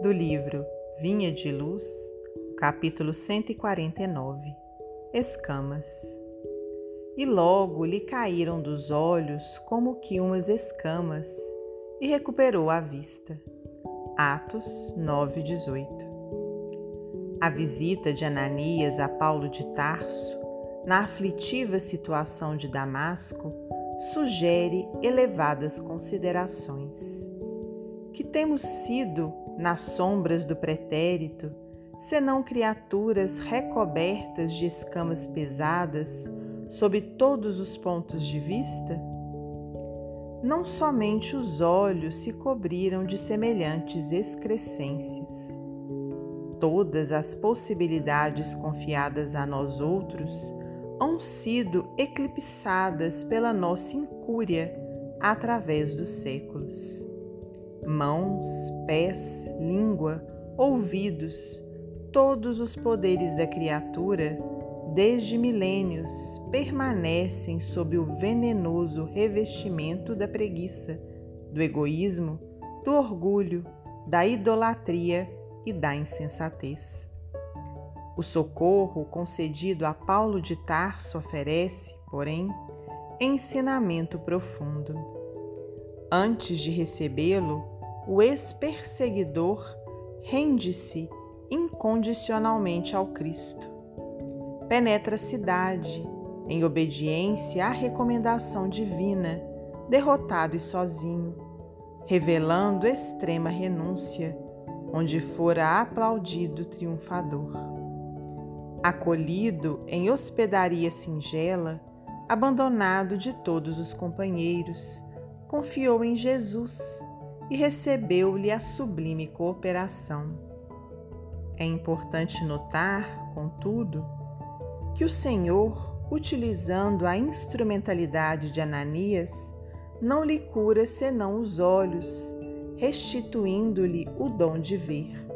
do livro Vinha de Luz, capítulo 149 Escamas. E logo lhe caíram dos olhos como que umas escamas, e recuperou a vista. Atos 9:18. A visita de Ananias a Paulo de Tarso, na aflitiva situação de Damasco, sugere elevadas considerações. Que temos sido, nas sombras do pretérito, senão criaturas recobertas de escamas pesadas sob todos os pontos de vista? Não somente os olhos se cobriram de semelhantes excrescências. Todas as possibilidades confiadas a nós outros hão sido eclipsadas pela nossa incúria através dos séculos. Mãos, pés, língua, ouvidos, todos os poderes da criatura, desde milênios, permanecem sob o venenoso revestimento da preguiça, do egoísmo, do orgulho, da idolatria e da insensatez. O socorro concedido a Paulo de Tarso oferece, porém, ensinamento profundo. Antes de recebê-lo, o ex-perseguidor rende-se incondicionalmente ao Cristo. Penetra a cidade, em obediência à recomendação divina, derrotado e sozinho, revelando extrema renúncia, onde fora aplaudido triunfador acolhido em hospedaria singela, abandonado de todos os companheiros, confiou em Jesus e recebeu-lhe a sublime cooperação. É importante notar, contudo, que o Senhor, utilizando a instrumentalidade de Ananias, não lhe cura senão os olhos, restituindo-lhe o dom de ver.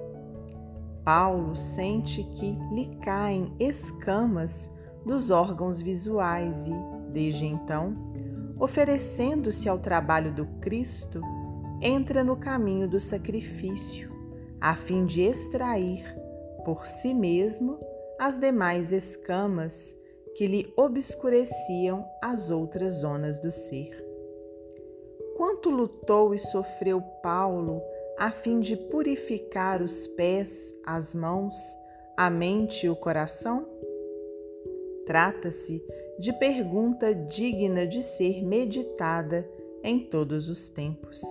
Paulo sente que lhe caem escamas dos órgãos visuais e, desde então, oferecendo-se ao trabalho do Cristo, entra no caminho do sacrifício, a fim de extrair por si mesmo as demais escamas que lhe obscureciam as outras zonas do ser. Quanto lutou e sofreu Paulo a fim de purificar os pés, as mãos, a mente e o coração? Trata-se de pergunta digna de ser meditada em todos os tempos.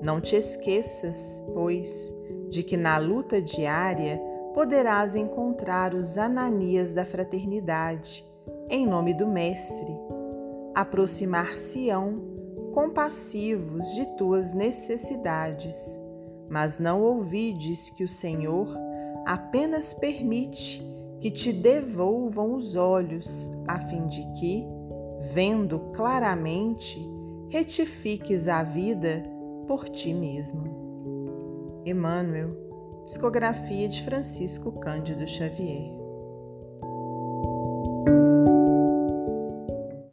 Não te esqueças, pois, de que na luta diária poderás encontrar os Ananias da fraternidade, em nome do Mestre. Aproximar-se-ão compassivos de tuas necessidades, mas não ouvides que o Senhor apenas permite que te devolvam os olhos, a fim de que, vendo claramente, retifiques a vida por ti mesmo. Emmanuel, psicografia de Francisco Cândido Xavier.